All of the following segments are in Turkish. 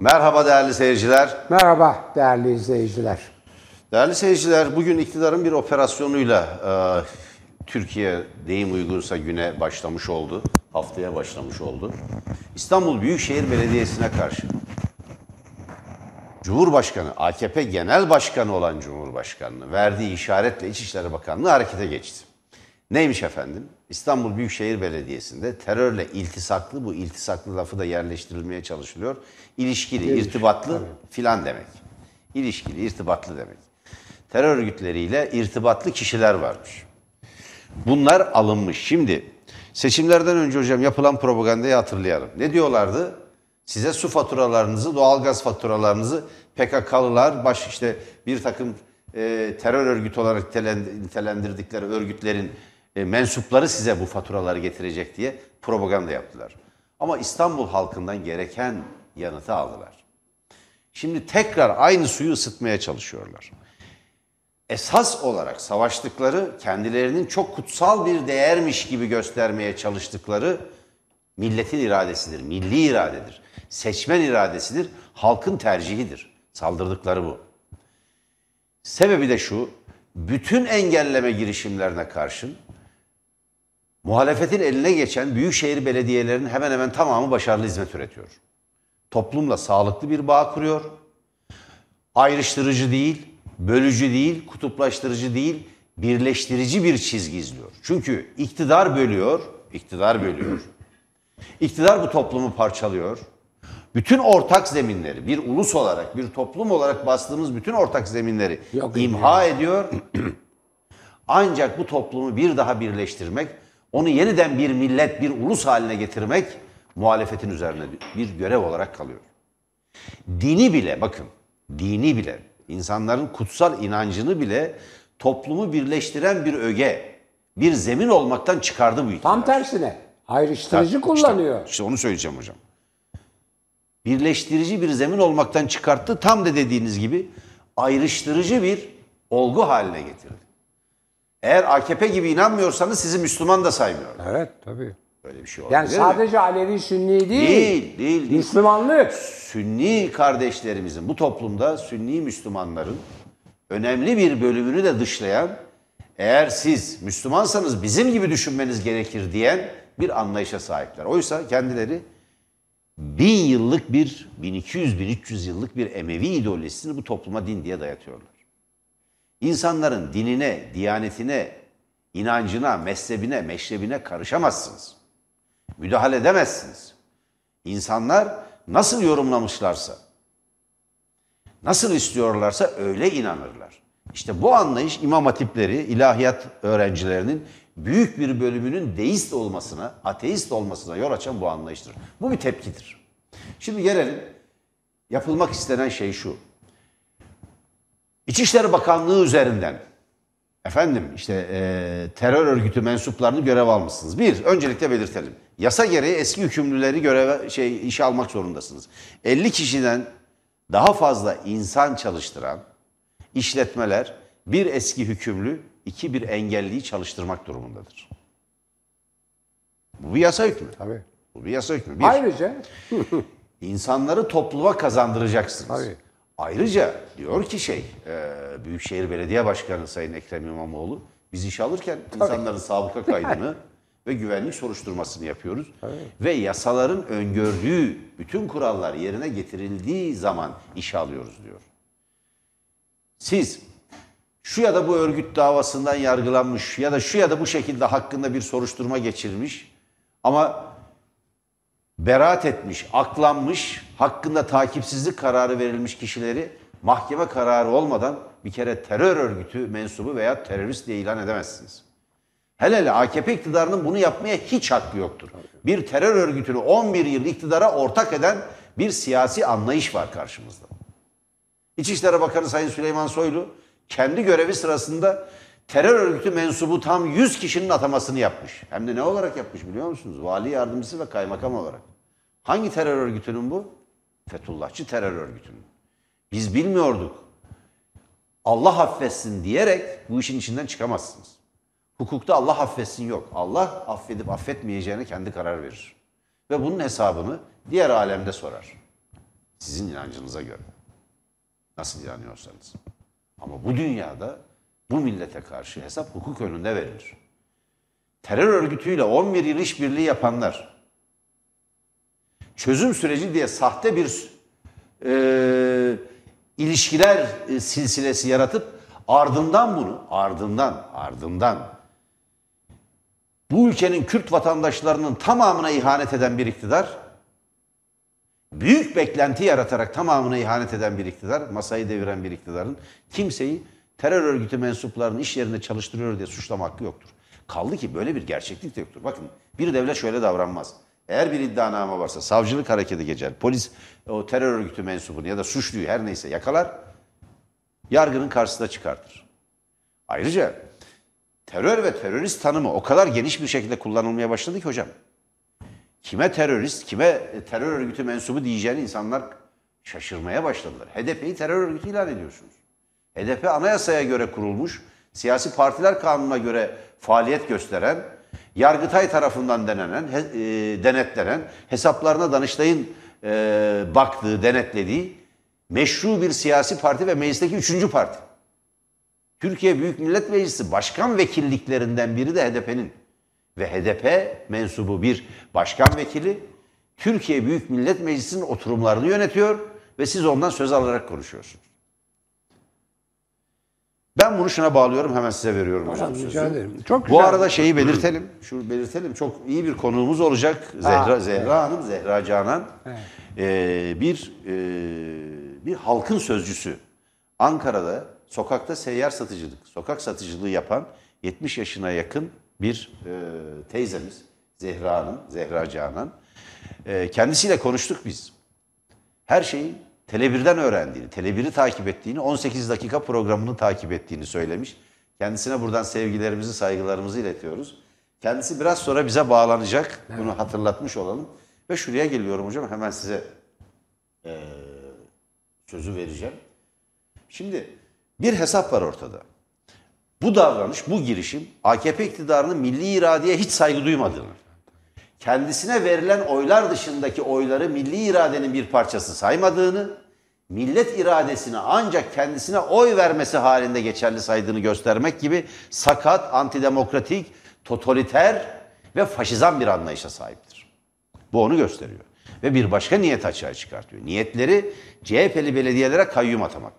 Merhaba değerli seyirciler. Merhaba değerli izleyiciler. Değerli seyirciler, bugün iktidarın bir operasyonuyla e, Türkiye deyim uygunsa güne başlamış oldu. Haftaya başlamış oldu. İstanbul Büyükşehir Belediyesi'ne karşı Cumhurbaşkanı, AKP Genel Başkanı olan Cumhurbaşkanı'nı verdiği işaretle İçişleri Bakanlığı harekete geçti. Neymiş efendim? İstanbul Büyükşehir Belediyesi'nde terörle iltisaklı, bu iltisaklı lafı da yerleştirilmeye çalışılıyor. İlişkili, İlişki, irtibatlı tabii. filan demek. İlişkili, irtibatlı demek. Terör örgütleriyle irtibatlı kişiler varmış. Bunlar alınmış. Şimdi seçimlerden önce hocam yapılan propagandayı hatırlayalım. Ne diyorlardı? Size su faturalarınızı, doğalgaz faturalarınızı PKK'lılar, baş işte bir takım e, terör örgütü olarak nitelen- nitelendirdikleri örgütlerin e, mensupları size bu faturaları getirecek diye propaganda yaptılar. Ama İstanbul halkından gereken yanıtı aldılar. Şimdi tekrar aynı suyu ısıtmaya çalışıyorlar esas olarak savaştıkları, kendilerinin çok kutsal bir değermiş gibi göstermeye çalıştıkları milletin iradesidir, milli iradedir. Seçmen iradesidir, halkın tercihidir. Saldırdıkları bu. Sebebi de şu, bütün engelleme girişimlerine karşın muhalefetin eline geçen büyükşehir belediyelerinin hemen hemen tamamı başarılı hizmet üretiyor. Toplumla sağlıklı bir bağ kuruyor ayrıştırıcı değil, bölücü değil, kutuplaştırıcı değil, birleştirici bir çizgi izliyor. Çünkü iktidar bölüyor, iktidar bölüyor. İktidar bu toplumu parçalıyor. Bütün ortak zeminleri, bir ulus olarak, bir toplum olarak bastığımız bütün ortak zeminleri Yok imha ediyor. Ancak bu toplumu bir daha birleştirmek, onu yeniden bir millet, bir ulus haline getirmek muhalefetin üzerine bir görev olarak kalıyor. Dini bile bakın, dini bile, insanların kutsal inancını bile toplumu birleştiren bir öge, bir zemin olmaktan çıkardı bu iktidar. Tam tersine ayrıştırıcı İşte- kullanıyor. İşte, onu söyleyeceğim hocam. Birleştirici bir zemin olmaktan çıkarttı. Tam da dediğiniz gibi ayrıştırıcı bir olgu haline getirdi. Eğer AKP gibi inanmıyorsanız sizi Müslüman da saymıyor. Evet tabii. Böyle bir şey olabilir Yani mi? sadece Alevi Sünni değil, Değil, değil, değil. Müslümanlık. Sünni kardeşlerimizin, bu toplumda Sünni Müslümanların önemli bir bölümünü de dışlayan, eğer siz Müslümansanız bizim gibi düşünmeniz gerekir diyen bir anlayışa sahipler. Oysa kendileri bin yıllık bir, 1200-1300 yıllık bir Emevi ideolojisini bu topluma din diye dayatıyorlar. İnsanların dinine, diyanetine, inancına, mezhebine, meşrebine karışamazsınız. Müdahale edemezsiniz. İnsanlar nasıl yorumlamışlarsa, nasıl istiyorlarsa öyle inanırlar. İşte bu anlayış imam hatipleri, ilahiyat öğrencilerinin büyük bir bölümünün deist olmasına, ateist olmasına yol açan bu anlayıştır. Bu bir tepkidir. Şimdi gelelim, yapılmak istenen şey şu. İçişleri Bakanlığı üzerinden Efendim işte e, terör örgütü mensuplarını görev almışsınız. Bir, öncelikle belirtelim. Yasa gereği eski hükümlüleri göreve şey işe almak zorundasınız. 50 kişiden daha fazla insan çalıştıran işletmeler bir eski hükümlü, iki bir engelliyi çalıştırmak durumundadır. Bu bir yasa hükmü. Tabii. Bu bir yasa hükmü. Bir, Ayrıca İnsanları topluma kazandıracaksınız. Tabii. Ayrıca diyor ki şey, e, Büyükşehir Belediye Başkanı Sayın Ekrem İmamoğlu, biz iş alırken insanların sabıka kaydını ve güvenlik soruşturmasını yapıyoruz. Ve yasaların öngördüğü bütün kurallar yerine getirildiği zaman işe alıyoruz diyor. Siz şu ya da bu örgüt davasından yargılanmış ya da şu ya da bu şekilde hakkında bir soruşturma geçirilmiş ama beraat etmiş, aklanmış, hakkında takipsizlik kararı verilmiş kişileri mahkeme kararı olmadan bir kere terör örgütü mensubu veya terörist diye ilan edemezsiniz. Hele hele AKP iktidarının bunu yapmaya hiç hakkı yoktur. Bir terör örgütünü 11 yıl iktidara ortak eden bir siyasi anlayış var karşımızda. İçişleri Bakanı Sayın Süleyman Soylu kendi görevi sırasında terör örgütü mensubu tam 100 kişinin atamasını yapmış. Hem de ne olarak yapmış biliyor musunuz? Vali yardımcısı ve kaymakam olarak. Hangi terör örgütünün bu? Fethullahçı terör örgütünün. Biz bilmiyorduk. Allah affetsin diyerek bu işin içinden çıkamazsınız. Hukukta Allah affetsin yok. Allah affedip affetmeyeceğine kendi karar verir. Ve bunun hesabını diğer alemde sorar. Sizin inancınıza göre. Nasıl inanıyorsanız. Ama bu dünyada bu millete karşı hesap hukuk önünde verilir. Terör örgütüyle 11 yıl işbirliği yapanlar, çözüm süreci diye sahte bir e, ilişkiler e, silsilesi yaratıp ardından bunu, ardından, ardından bu ülkenin Kürt vatandaşlarının tamamına ihanet eden bir iktidar, büyük beklenti yaratarak tamamına ihanet eden bir iktidar, masayı deviren bir iktidarın kimseyi terör örgütü mensuplarının iş yerinde çalıştırıyor diye suçlama hakkı yoktur. Kaldı ki böyle bir gerçeklik de yoktur. Bakın bir devlet şöyle davranmaz. Eğer bir iddianame varsa savcılık hareketi geçer, polis o terör örgütü mensubunu ya da suçluyu her neyse yakalar, yargının karşısına çıkartır. Ayrıca terör ve terörist tanımı o kadar geniş bir şekilde kullanılmaya başladı ki hocam. Kime terörist, kime terör örgütü mensubu diyeceğini insanlar şaşırmaya başladılar. HDP'yi terör örgütü ilan ediyorsunuz. HDP anayasaya göre kurulmuş, siyasi partiler kanununa göre faaliyet gösteren, Yargıtay tarafından denenen, he- e, denetlenen, hesaplarına Danıştay'ın e, baktığı, denetlediği meşru bir siyasi parti ve meclisteki üçüncü parti. Türkiye Büyük Millet Meclisi başkan vekilliklerinden biri de HDP'nin. Ve HDP mensubu bir başkan vekili Türkiye Büyük Millet Meclisi'nin oturumlarını yönetiyor ve siz ondan söz alarak konuşuyorsunuz. Ben bunu şuna bağlıyorum hemen size veriyorum hocam Hocam, rica ederim. Çok Bu güzel. arada şeyi belirtelim. Şu belirtelim. Çok iyi bir konuğumuz olacak. Zehra Aa, Zehra Hanım, Zehra Canan. Ee, bir e, bir halkın sözcüsü. Ankara'da sokakta seyyar satıcılık, sokak satıcılığı yapan 70 yaşına yakın bir e, teyzemiz. Zehra Hanım, Zehra Canan. E, kendisiyle konuştuk biz her şeyi Tele1'den öğrendiğini, Tele1'i takip ettiğini, 18 dakika programını takip ettiğini söylemiş. Kendisine buradan sevgilerimizi, saygılarımızı iletiyoruz. Kendisi biraz sonra bize bağlanacak. Bunu hatırlatmış olalım. Ve şuraya geliyorum hocam. Hemen size eee, sözü vereceğim. Şimdi bir hesap var ortada. Bu davranış, bu girişim AKP iktidarının milli iradeye hiç saygı duymadığını, kendisine verilen oylar dışındaki oyları milli iradenin bir parçası saymadığını, millet iradesini ancak kendisine oy vermesi halinde geçerli saydığını göstermek gibi sakat, antidemokratik, totaliter ve faşizan bir anlayışa sahiptir. Bu onu gösteriyor. Ve bir başka niyet açığa çıkartıyor. Niyetleri CHP'li belediyelere kayyum atamak.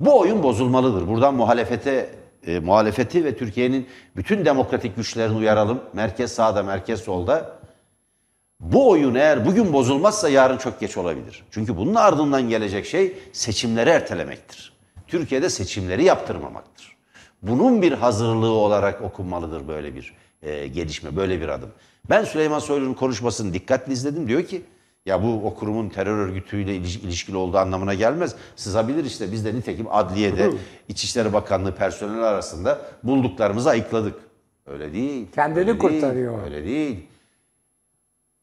Bu oyun bozulmalıdır. Buradan muhalefete e, muhalefeti ve Türkiye'nin bütün demokratik güçlerini uyaralım. Merkez sağda, merkez solda. Bu oyun eğer bugün bozulmazsa yarın çok geç olabilir. Çünkü bunun ardından gelecek şey seçimleri ertelemektir. Türkiye'de seçimleri yaptırmamaktır. Bunun bir hazırlığı olarak okunmalıdır böyle bir e, gelişme, böyle bir adım. Ben Süleyman Soylu'nun konuşmasını dikkatli izledim. Diyor ki ya bu o kurumun terör örgütüyle iliş- ilişkili olduğu anlamına gelmez. Sızabilir işte biz de nitekim adliyede İçişleri Bakanlığı personeli arasında bulduklarımızı ayıkladık. Öyle değil. Kendini öyle değil, kurtarıyor. Öyle değil.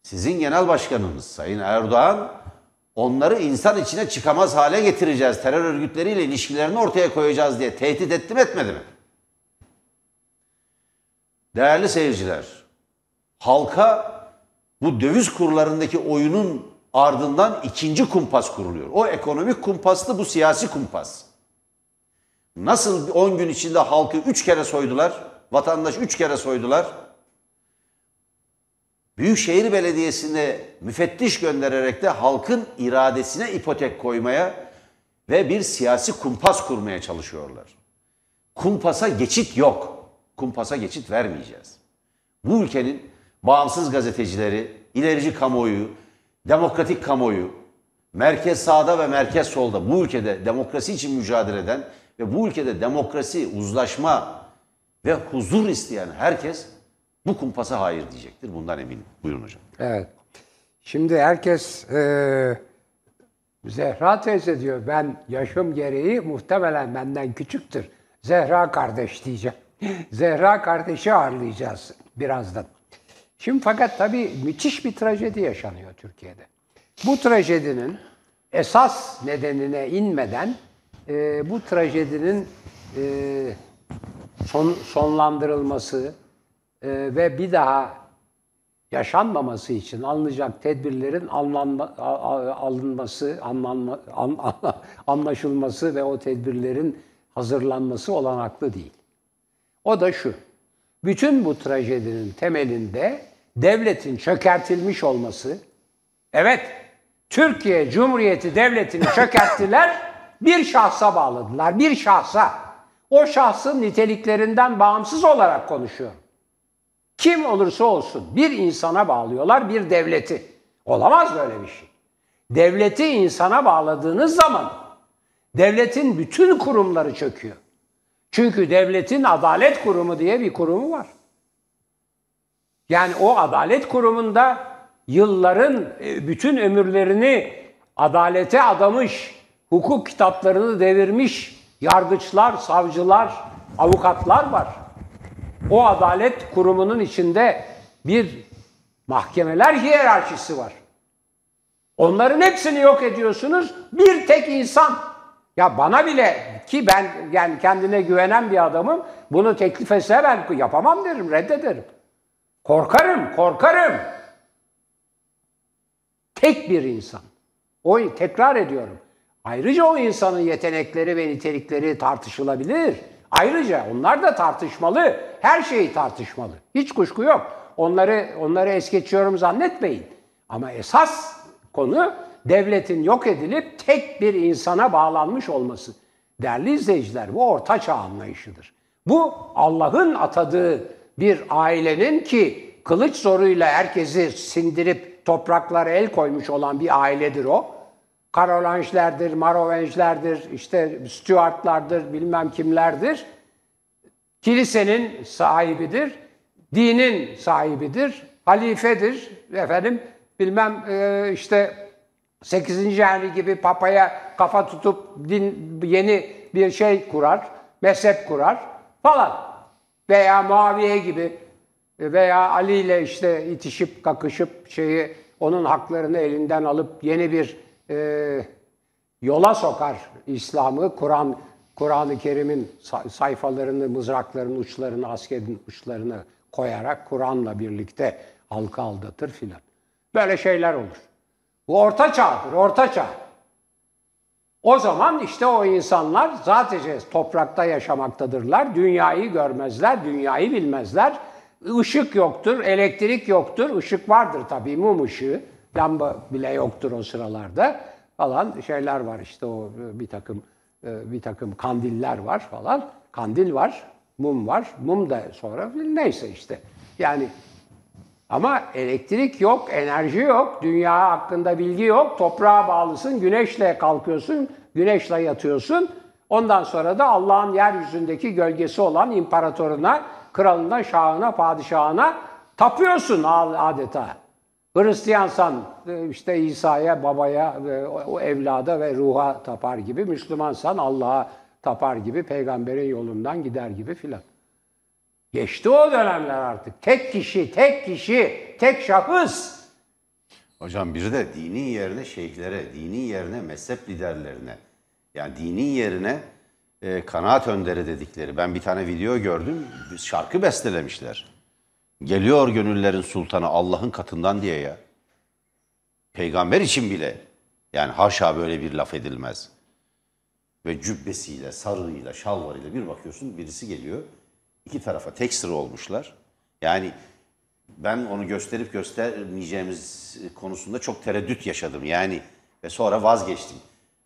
Sizin genel başkanınız Sayın Erdoğan onları insan içine çıkamaz hale getireceğiz. Terör örgütleriyle ilişkilerini ortaya koyacağız diye tehdit etti mi etmedi mi? Değerli seyirciler, halka bu döviz kurlarındaki oyunun ardından ikinci kumpas kuruluyor. O ekonomik kumpastı, bu siyasi kumpas. Nasıl 10 gün içinde halkı 3 kere soydular, vatandaş 3 kere soydular. Büyükşehir Belediyesi'ne müfettiş göndererek de halkın iradesine ipotek koymaya ve bir siyasi kumpas kurmaya çalışıyorlar. Kumpasa geçit yok. Kumpasa geçit vermeyeceğiz. Bu ülkenin bağımsız gazetecileri, ilerici kamuoyu, demokratik kamuoyu, merkez sağda ve merkez solda bu ülkede demokrasi için mücadele eden ve bu ülkede demokrasi, uzlaşma ve huzur isteyen herkes bu kumpasa hayır diyecektir. Bundan eminim. Buyurun hocam. Evet. Şimdi herkes e, Zehra teyze diyor ben yaşım gereği muhtemelen benden küçüktür. Zehra kardeş diyeceğim. Zehra kardeşi ağırlayacağız birazdan. Şimdi fakat tabii müthiş bir trajedi yaşanıyor Türkiye'de. Bu trajedinin esas nedenine inmeden e, bu trajedinin e, son, sonlandırılması ve bir daha yaşanmaması için alınacak tedbirlerin anlanma, alınması, anlanma, an- an- anlaşılması ve o tedbirlerin hazırlanması olanaklı değil. O da şu. Bütün bu trajedinin temelinde devletin çökertilmiş olması, evet Türkiye Cumhuriyeti Devleti'ni çökerttiler, bir şahsa bağladılar, bir şahsa. O şahsın niteliklerinden bağımsız olarak konuşuyorum. Kim olursa olsun bir insana bağlıyorlar bir devleti. Olamaz böyle bir şey. Devleti insana bağladığınız zaman devletin bütün kurumları çöküyor. Çünkü devletin adalet kurumu diye bir kurumu var. Yani o adalet kurumunda yılların e, bütün ömürlerini adalete adamış, hukuk kitaplarını devirmiş yargıçlar, savcılar, avukatlar var. O adalet kurumunun içinde bir mahkemeler hiyerarşisi var. Onların hepsini yok ediyorsunuz. Bir tek insan. Ya bana bile ki ben yani kendine güvenen bir adamım bunu teklif etse ben yapamam derim, reddederim. Korkarım, korkarım. Tek bir insan. O tekrar ediyorum. Ayrıca o insanın yetenekleri ve nitelikleri tartışılabilir. Ayrıca onlar da tartışmalı. Her şeyi tartışmalı. Hiç kuşku yok. Onları onları es geçiyorum zannetmeyin. Ama esas konu devletin yok edilip tek bir insana bağlanmış olması. Değerli izleyiciler bu orta çağ anlayışıdır. Bu Allah'ın atadığı bir ailenin ki kılıç zoruyla herkesi sindirip topraklara el koymuş olan bir ailedir o. Karolanjlerdir, Marovenjlerdir, işte Stuartlardır, bilmem kimlerdir. Kilisenin sahibidir, dinin sahibidir, halifedir, efendim bilmem e, işte 8. Henry gibi papaya kafa tutup din yeni bir şey kurar, mezhep kurar falan. Veya Muaviye gibi veya Ali ile işte itişip kakışıp şeyi onun haklarını elinden alıp yeni bir e, yola sokar İslam'ı. Kur'an Kur'an-ı Kerim'in say- sayfalarını, mızrakların uçlarını, askerin uçlarını koyarak Kur'an'la birlikte halka aldatır filan. Böyle şeyler olur. Bu orta çağdır, orta çağ. O zaman işte o insanlar sadece toprakta yaşamaktadırlar. Dünyayı görmezler, dünyayı bilmezler. Işık yoktur, elektrik yoktur. Işık vardır tabii, mum ışığı. Lamba bile yoktur o sıralarda falan şeyler var işte o bir takım bir takım kandiller var falan. Kandil var, mum var. Mum da sonra neyse işte. Yani ama elektrik yok, enerji yok, dünya hakkında bilgi yok. Toprağa bağlısın, güneşle kalkıyorsun, güneşle yatıyorsun. Ondan sonra da Allah'ın yeryüzündeki gölgesi olan imparatoruna, kralına, şahına, padişahına tapıyorsun adeta. Hristiyansan işte İsa'ya, babaya, o evlada ve ruha tapar gibi. Müslümansan Allah'a tapar gibi, peygamberin yolundan gider gibi filan. Geçti o dönemler artık. Tek kişi, tek kişi, tek şahıs. Hocam bir de dini yerine şeyhlere, dini yerine mezhep liderlerine, yani dini yerine e, kanaat önderi dedikleri. Ben bir tane video gördüm, şarkı bestelemişler. Geliyor gönüllerin sultanı Allah'ın katından diye ya. Peygamber için bile yani haşa böyle bir laf edilmez. Ve cübbesiyle, sarığıyla, şalvarıyla bir bakıyorsun birisi geliyor. İki tarafa tek sıra olmuşlar. Yani ben onu gösterip göstermeyeceğimiz konusunda çok tereddüt yaşadım. Yani ve sonra vazgeçtim.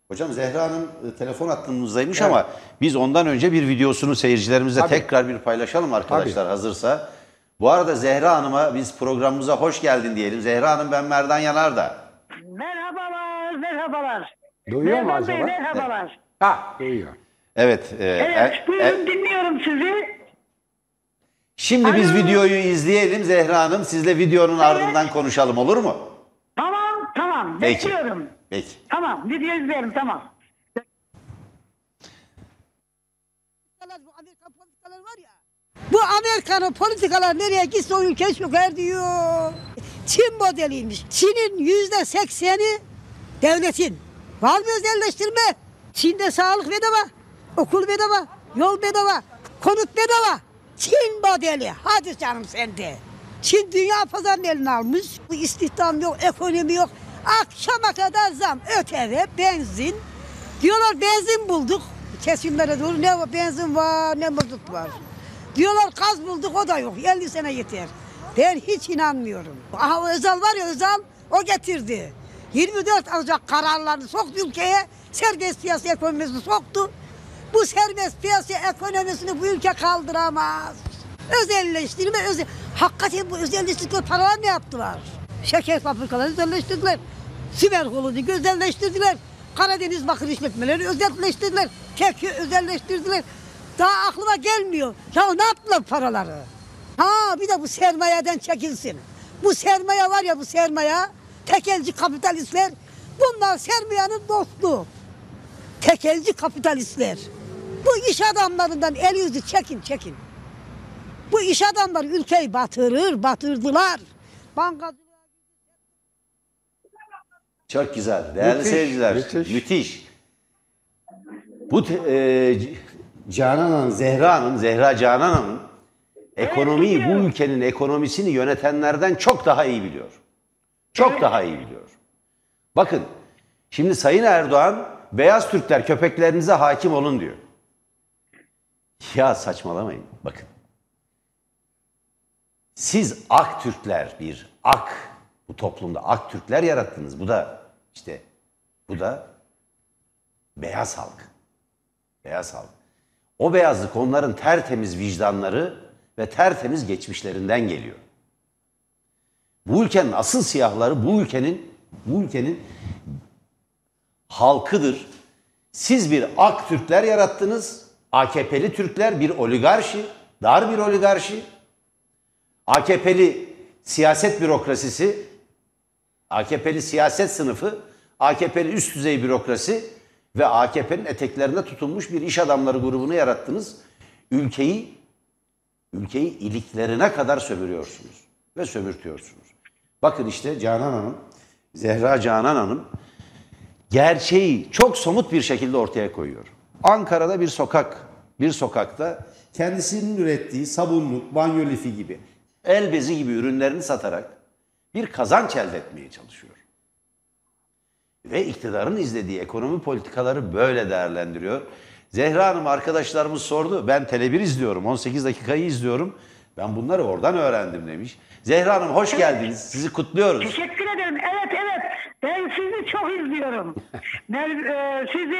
Hocam Zehra Hanım e, telefon hattımızdaymış Evet. ama biz ondan önce bir videosunu seyircilerimizle Tabii. tekrar bir paylaşalım arkadaşlar hazırsa. Bu arada Zehra Hanım'a biz programımıza hoş geldin diyelim. Zehra Hanım ben Merdan Yanardağ. Merhabalar, merhabalar. Duyuyor mu Merhaba Bey, acaba? merhabalar. Ha, duyuyor. Evet. e, Evet, e, buyurun e, dinliyorum sizi. şimdi biz Alo. videoyu izleyelim Zehra Hanım. Sizle videonun ardından konuşalım olur mu? Tamam, tamam. Peki. Bekliyorum. Peki. Tamam, video izleyelim, tamam. politikalar, bu Amerikan politikaları var ya. Bu Amerika'nın politikalar nereye gitse o ülke çöker diyor. Çin modeliymiş. Çin'in yüzde sekseni devletin. Var mı özelleştirme? Çin'de sağlık bedava, okul bedava, yol bedava, konut bedava. Çin modeli. Hadi canım sen de. Çin dünya pazarını eline almış. Bu istihdam yok, ekonomi yok. Akşama kadar zam, öteve, benzin. Diyorlar benzin bulduk. Kesimlere doğru ne benzin var, ne mazot var. Diyorlar gaz bulduk, o da yok. 50 sene yeter. Ben hiç inanmıyorum. Aha Özal var ya Özal, o getirdi. 24 Ocak kararlarını soktu ülkeye. Serbest piyasa ekonomisini soktu. Bu serbest piyasa ekonomisini bu ülke kaldıramaz. Özelleştirme, özel... Hakikaten bu özelleştirdikleri paralar ne yaptılar? Şeker fabrikaları özelleştirdiler. Siber kolunu özelleştirdiler. Karadeniz bakır işletmeleri özelleştirdiler. Keki özelleştirdiler. Daha aklıma gelmiyor. Ya ne yaptılar paraları? Ha bir de bu sermayeden çekilsin. Bu sermaye var ya bu sermaye, tekelci kapitalistler, bunlar sermayenin dostu. Tekelci kapitalistler. Bu iş adamlarından el yüzü çekin çekin. Bu iş adamları ülkeyi batırır, batırdılar. Bankacılığa Çok güzel. Değerli Müthiş, seyirciler. müthiş. Müthiş. Bu te- e, Canan Hanım, Zehra Hanım, Zehra Canan Hanım ekonomiyi, bu ülkenin ekonomisini yönetenlerden çok daha iyi biliyor. Çok daha iyi biliyor. Bakın, şimdi Sayın Erdoğan, beyaz Türkler köpeklerinize hakim olun diyor. Ya saçmalamayın. Bakın. Siz ak Türkler bir ak bu toplumda ak Türkler yarattınız. Bu da işte bu da beyaz halk. Beyaz halk. O beyazlık onların tertemiz vicdanları ve tertemiz geçmişlerinden geliyor. Bu ülkenin asıl siyahları bu ülkenin bu ülkenin halkıdır. Siz bir ak Türkler yarattınız. AKP'li Türkler bir oligarşi, dar bir oligarşi. AKP'li siyaset bürokrasisi, AKP'li siyaset sınıfı, AKP'li üst düzey bürokrasi ve AKP'nin eteklerinde tutulmuş bir iş adamları grubunu yarattınız. Ülkeyi ülkeyi iliklerine kadar sömürüyorsunuz ve sömürtüyorsunuz. Bakın işte Canan Hanım, Zehra Canan Hanım gerçeği çok somut bir şekilde ortaya koyuyor. Ankara'da bir sokak, bir sokakta kendisinin ürettiği sabunluk, banyo lifi gibi, el bezi gibi ürünlerini satarak bir kazanç elde etmeye çalışıyor. Ve iktidarın izlediği ekonomi politikaları böyle değerlendiriyor. Zehra Hanım arkadaşlarımız sordu. Ben Tele1 izliyorum. 18 dakikayı izliyorum. Ben bunları oradan öğrendim demiş. Zehra Hanım hoş geldiniz. Sizi kutluyoruz. Teşekkür ederim. Evet evet. Ben sizi çok izliyorum. ben e, sizi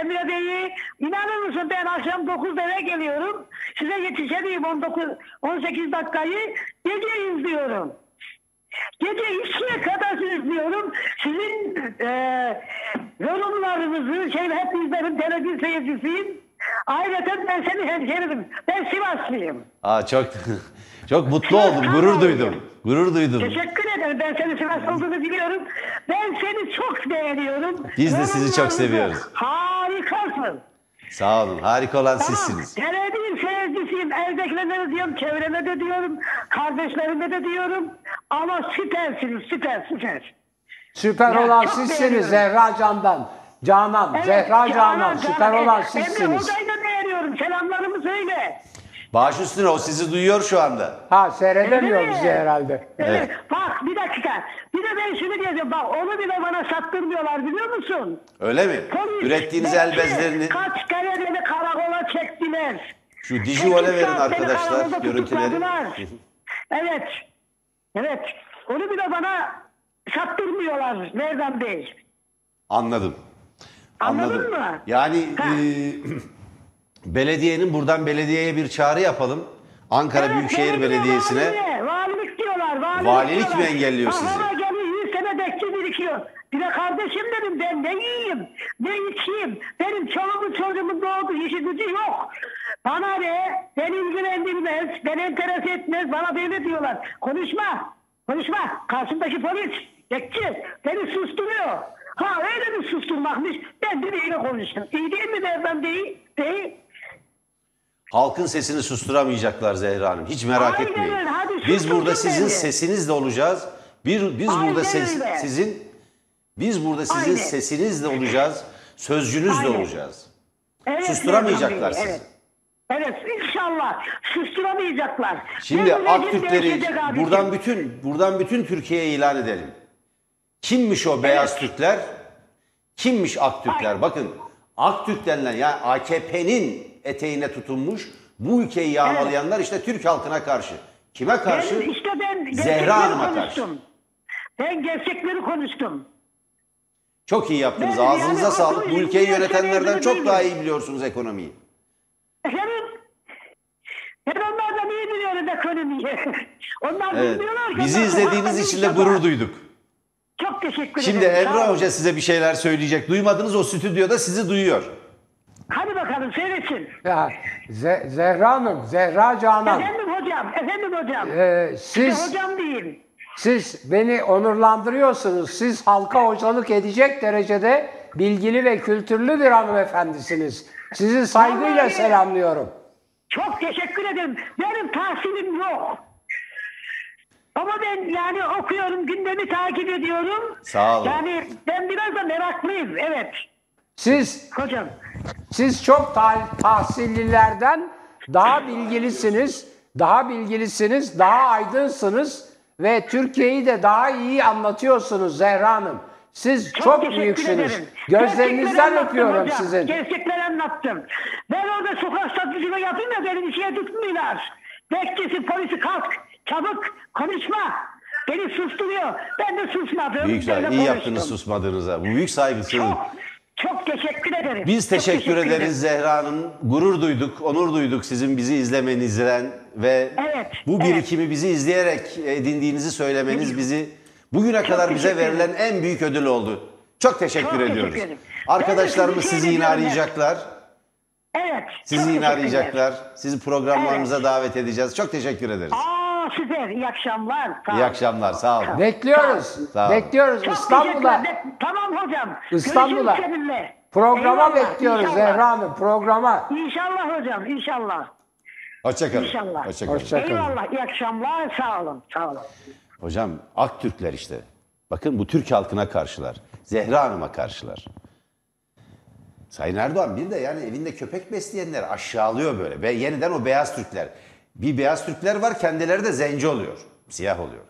Emre Bey'i inanır mısın ben akşam 9'da eve geliyorum. Size yetişemeyim 19 18 dakikayı gece izliyorum. Gece üçüne kadar izliyorum. Sizin e, yorumlarınızı şey hepinizlerin televizyon seyircisiyim. Ayrıca ben senin hemşerinim. Ben Sivaslıyım. Aa çok çok mutlu oldum. Gurur duydum. Gurur duydum. Teşekkür ederim. Ben senin Sivas olduğunu biliyorum. Ben seni çok beğeniyorum. Biz de sizi çok seviyoruz. Harikasın. Sağ olun. Harika olan Tamam. sizsiniz. Televizyon seyircisiyim. Evdekilere de diyorum, çevreme de diyorum, kardeşlerime de diyorum. Ama süpersiniz, süper, süper. Süper Ya, olan çok sizsiniz beğeniyorum. Zehra Can'dan. Canan, Evet, Zehra Canan, Canan, süper Canan. olan Emre sizsiniz. Hoca'yı da beğeniyorum. Selamlarımı söyle. Baş üstüne o sizi duyuyor şu anda. Ha seyredemiyor bizi herhalde. Evet. Bak bir dakika. Bir de ben şunu diyeceğim. Bak onu bile bana sattırmıyorlar biliyor musun? Öyle mi? Polis, Ürettiğiniz bekçi, el bezlerini Kaç kere beni karakola çektiler. şu dijivole Sekiz verin saat beni arkadaşlar karakolda görüntüleri. tutukladılar. evet. Evet. Onu bile bana sattırmıyorlar Merdan Bey. Anladım. Anladın Anladım. mı? Yani Ha. e, belediyenin buradan belediyeye bir çağrı yapalım. Ankara Evet, Büyükşehir belediye, Belediyesi'ne. Valilik, valilik diyorlar. Valilik, Valilik diyorlar. mi engelliyor sizi? Kafama geliyor 100 sene bekçi birikiyor. Bir de kardeşim dedim ben ne yiyeyim ne içeyim. Benim çoluğumun çocuğumun doğdu işi gücü yok. Bana ne? Beni ilgilendirmez, beni enteres etmez. Bana böyle diyorlar. Konuşma, konuşma. Karşımdaki polis, bekçi beni susturuyor. Ha öyle mi susturmakmış? Ben de böyle konuştum. İyi değil mi Merdan değil? Değil. Halkın sesini susturamayacaklar Zehra Hanım. Hiç merak Aynen etmeyin. öyle. Hadi Biz burada sizin beni. sesinizle olacağız. Bir biz Aynen burada ses, öyle. sizin biz burada sizin Aynen. sesinizle olacağız. Sözcünüzle Aynen. olacağız. Evet, Susturamayacaklar sizi. Evet. Evet inşallah susturamayacaklar. Şimdi Aktürkleri buradan bütün buradan bütün Türkiye'ye ilan edelim. Kimmiş o beyaz Türkler? Kimmiş Aktürkler? Bakın Aktürk denilen yani AKP'nin eteğine tutunmuş bu ülkeyi yağmalayanlar işte Türk halkına karşı. Kime karşı? Ben, işte ben Zehra Hanım'a karşı. Ben gerçekleri konuştum. Çok iyi yaptınız. Ben Ağzınıza yani sağlık. Bu ülkeyi yönetenlerden çok daha iyi biliyorsunuz ekonomiyi. Ben onlardan iyi biliyorum ekonomiyi. Onlar Evet. bilmiyorlar ki. Bizi izlediğiniz için de gurur duyduk. Çok teşekkür Şimdi ederim. Emrah olun. Hoca size bir şeyler söyleyecek. Duymadınız o stüdyoda sizi duyuyor. Hadi bakalım seyretsin. Ya Ze- Zehra Hanım, Zehra Canan. Efendim hocam, efendim hocam. Ee, Size siz hocam diyeyim. siz beni onurlandırıyorsunuz. Siz halka hocalık edecek derecede bilgili ve kültürlü bir hanımefendisiniz. Sizi saygıyla Vallahi- selamlıyorum. Çok teşekkür ederim. Benim tahsilim yok. Ama ben yani okuyorum, gündemi takip ediyorum. Sağ olun. Yani ben biraz da meraklıyım, evet. Siz Hocam, siz çok ta- tahsillilerden daha bilgilisiniz, daha bilgilisiniz, daha aydınsınız ve Türkiye'yi de daha iyi anlatıyorsunuz Zehra Hanım. Siz çok, teşekkür büyüksünüz. ederim. Gözlerinizden öpüyorum hocam. sizin. Gerçekleri anlattım. Ben orada sokak satıcılığı yapayım da beni bir şeye tutmuyorlar. Bekçisi, polisi kalk, çabuk konuşma. Beni susturuyor. Ben de susmadım. Büyük Ben de saygı. iyi yaptınız susmadığınıza. Bu büyük saygısızlık. Çok, çok teşekkür ederim. Biz Çok teşekkür ederim. ederiz Zehra Hanım. Gurur duyduk, onur duyduk sizin bizi izlemenizden ve Evet, bu evet. birikimi bizi izleyerek edindiğinizi söylemeniz bizi bugüne kadar bize teşekkür verilen en büyük ödül oldu. Çok teşekkür Çok teşekkür ediyoruz. ederim. Arkadaşlarımız sizi yine arayacaklar. Evet. Sizi yine arayacaklar. Sizi programlarımıza davet edeceğiz. Çok teşekkür ederiz. Aa süper. İyi akşamlar. Sağ İyi akşamlar. Sağ olun. Bekliyoruz. Sağ olun. Bekliyoruz Çok İstanbul'a. Tamam hocam. İstanbul'a. Programa Eyvallah, bekliyoruz inşallah. Zehra Hanım. Programa. İnşallah hocam. inşallah. Hoşçakalın. İnşallah. Hoşçakalın. Hoşça- Hoşçakalın. Eyvallah. İyi akşamlar. Sağ olun. Sağ olun. Hocam Aktürkler işte. Bakın bu Türk halkına karşılar. Zehra Hanım'a karşılar. Sayın Erdoğan bir de yani evinde köpek besleyenler aşağılıyor böyle. Ve yeniden o beyaz Türkler. Bir beyaz Türkler var kendileri de zenci oluyor. Siyah oluyor.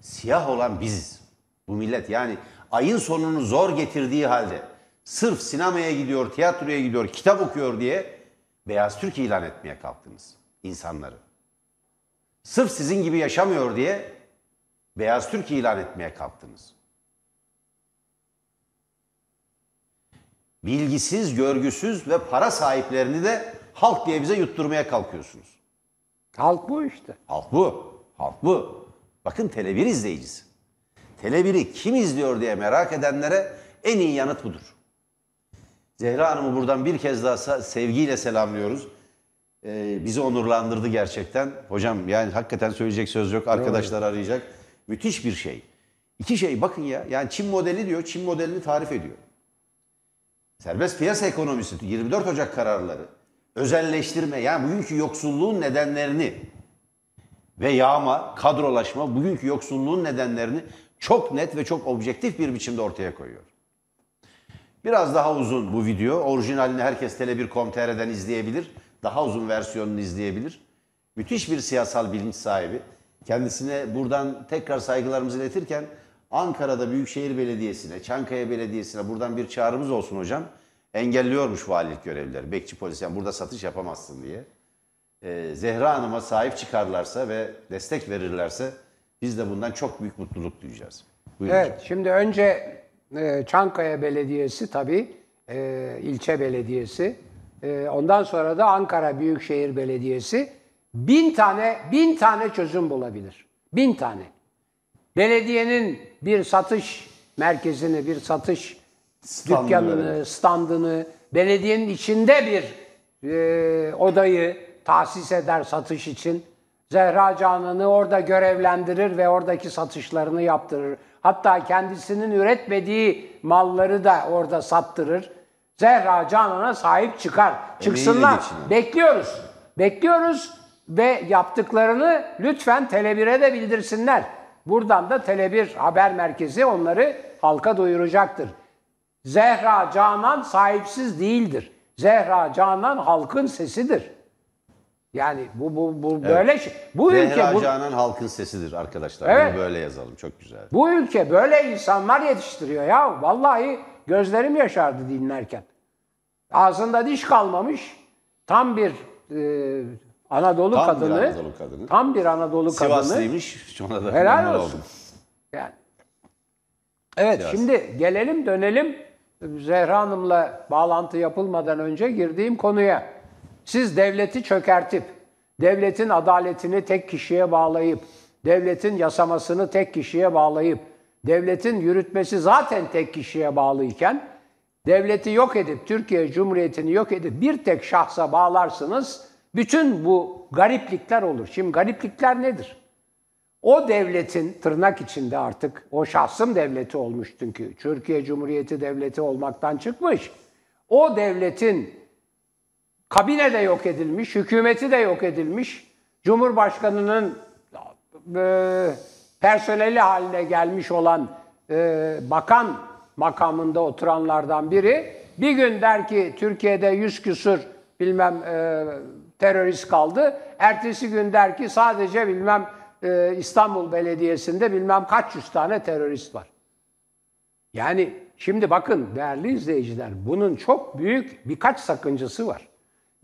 Siyah olan biziz. Bu millet yani ayın sonunu zor getirdiği halde sırf sinemaya gidiyor, tiyatroya gidiyor, kitap okuyor diye beyaz Türk ilan etmeye kalktınız insanları. Sırf sizin gibi yaşamıyor diye beyaz Türk ilan etmeye kalktınız. Bilgisiz, görgüsüz ve para sahiplerini de halk diye bize yutturmaya kalkıyorsunuz. Halk bu işte. Halk bu. Halk bu. Bakın Tele1 izleyicisi. Tele1'i kim izliyor diye merak edenlere en iyi yanıt budur. Zehra Hanım'ı buradan bir kez daha sevgiyle selamlıyoruz. Ee, bizi onurlandırdı gerçekten. Hocam yani hakikaten söyleyecek söz yok. Arkadaşlar arayacak. Müthiş bir şey. İki şey bakın ya. Yani Çin modeli diyor. Çin modelini tarif ediyor. Serbest piyasa ekonomisi 24 Ocak kararları. Özelleştirme yani bugünkü yoksulluğun nedenlerini ve yağma, kadrolaşma bugünkü yoksulluğun nedenlerini çok net ve çok objektif bir biçimde ortaya koyuyor. Biraz daha uzun bu video. Orijinalini herkes Tele1.com.tr'den izleyebilir. Daha uzun versiyonunu izleyebilir. Müthiş bir siyasal bilinç sahibi. Kendisine buradan tekrar saygılarımızı iletirken Ankara'da Büyükşehir Belediyesi'ne, Çankaya Belediyesi'ne buradan bir çağrımız olsun hocam. Engelliyormuş valilik görevlileri. Bekçi polis yani burada satış yapamazsın diye. Ee, Zehra Hanım'a sahip çıkarlarsa ve destek verirlerse biz de bundan çok büyük mutluluk duyacağız. Buyurun hocam. Evet, şimdi önce e, Çankaya Belediyesi tabii, e, ilçe belediyesi. E, ondan sonra da Ankara Büyükşehir Belediyesi bin tane bin tane çözüm bulabilir. Bin tane. Belediyenin bir satış merkezini, bir satış Standını dükkanını, standını, belediyenin içinde bir e, odayı tahsis eder satış için. Zehra Canan'ı orada görevlendirir ve oradaki satışlarını yaptırır. Hatta kendisinin üretmediği malları da orada sattırır. Zehra Canan'a sahip çıkar. Çıksınlar. geçinin. Bekliyoruz. Bekliyoruz ve yaptıklarını lütfen Tele1'e de bildirsinler. Buradan da Tele1 haber merkezi onları halka duyuracaktır. Zehra Canan sahipsiz değildir. Zehra Canan halkın sesidir. Yani bu bu bu böyle şey. Bu ülke Zehra bu, Canan halkın sesidir arkadaşlar. Evet. Bunu böyle yazalım. Çok güzel. bu ülke böyle insanlar yetiştiriyor ya. Vallahi gözlerim yaşardı dinlerken. Ağzında diş kalmamış. Tam bir e, Anadolu Tam bir kadını. Anadolu kadını. Tam bir Anadolu kadını. Sivaslıymış. Ona da Helal olsun. oldum. Yani. Evet Sivas. şimdi gelelim dönelim Zehra Hanım'la bağlantı yapılmadan önce girdiğim konuya. Siz devleti çökertip, devletin adaletini tek kişiye bağlayıp, devletin yasamasını tek kişiye bağlayıp, devletin yürütmesi zaten tek kişiye bağlıyken, devleti yok edip, Türkiye Cumhuriyeti'ni yok edip bir tek şahsa bağlarsınız, bütün bu gariplikler olur. Şimdi gariplikler nedir? O devletin tırnak içinde artık o şahsım devleti olmuş çünkü Türkiye Cumhuriyeti devleti olmaktan çıkmış. O devletin kabine de yok edilmiş, hükümeti de yok edilmiş, Cumhurbaşkanının e, personeli haline gelmiş olan e, bakan makamında oturanlardan biri bir gün der ki Türkiye'de yüz küsur bilmem e, terörist kaldı. Ertesi gün der ki sadece bilmem e, İstanbul Belediyesi'nde bilmem kaç yüz tane terörist var. Yani şimdi bakın değerli izleyiciler bunun çok büyük birkaç sakıncası var.